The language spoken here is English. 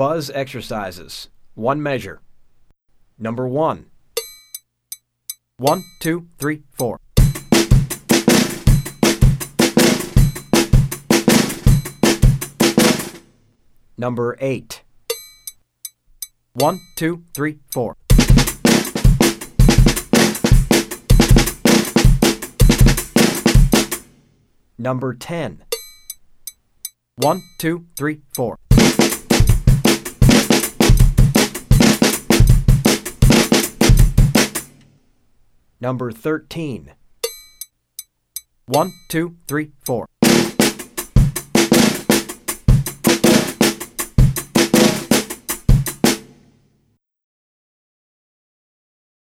buzz exercises. One measure. Number one. One, two, three, four. Number eight. One, two, three, four. Number 10. One, two, three, four. Number 13. One, two, three, four.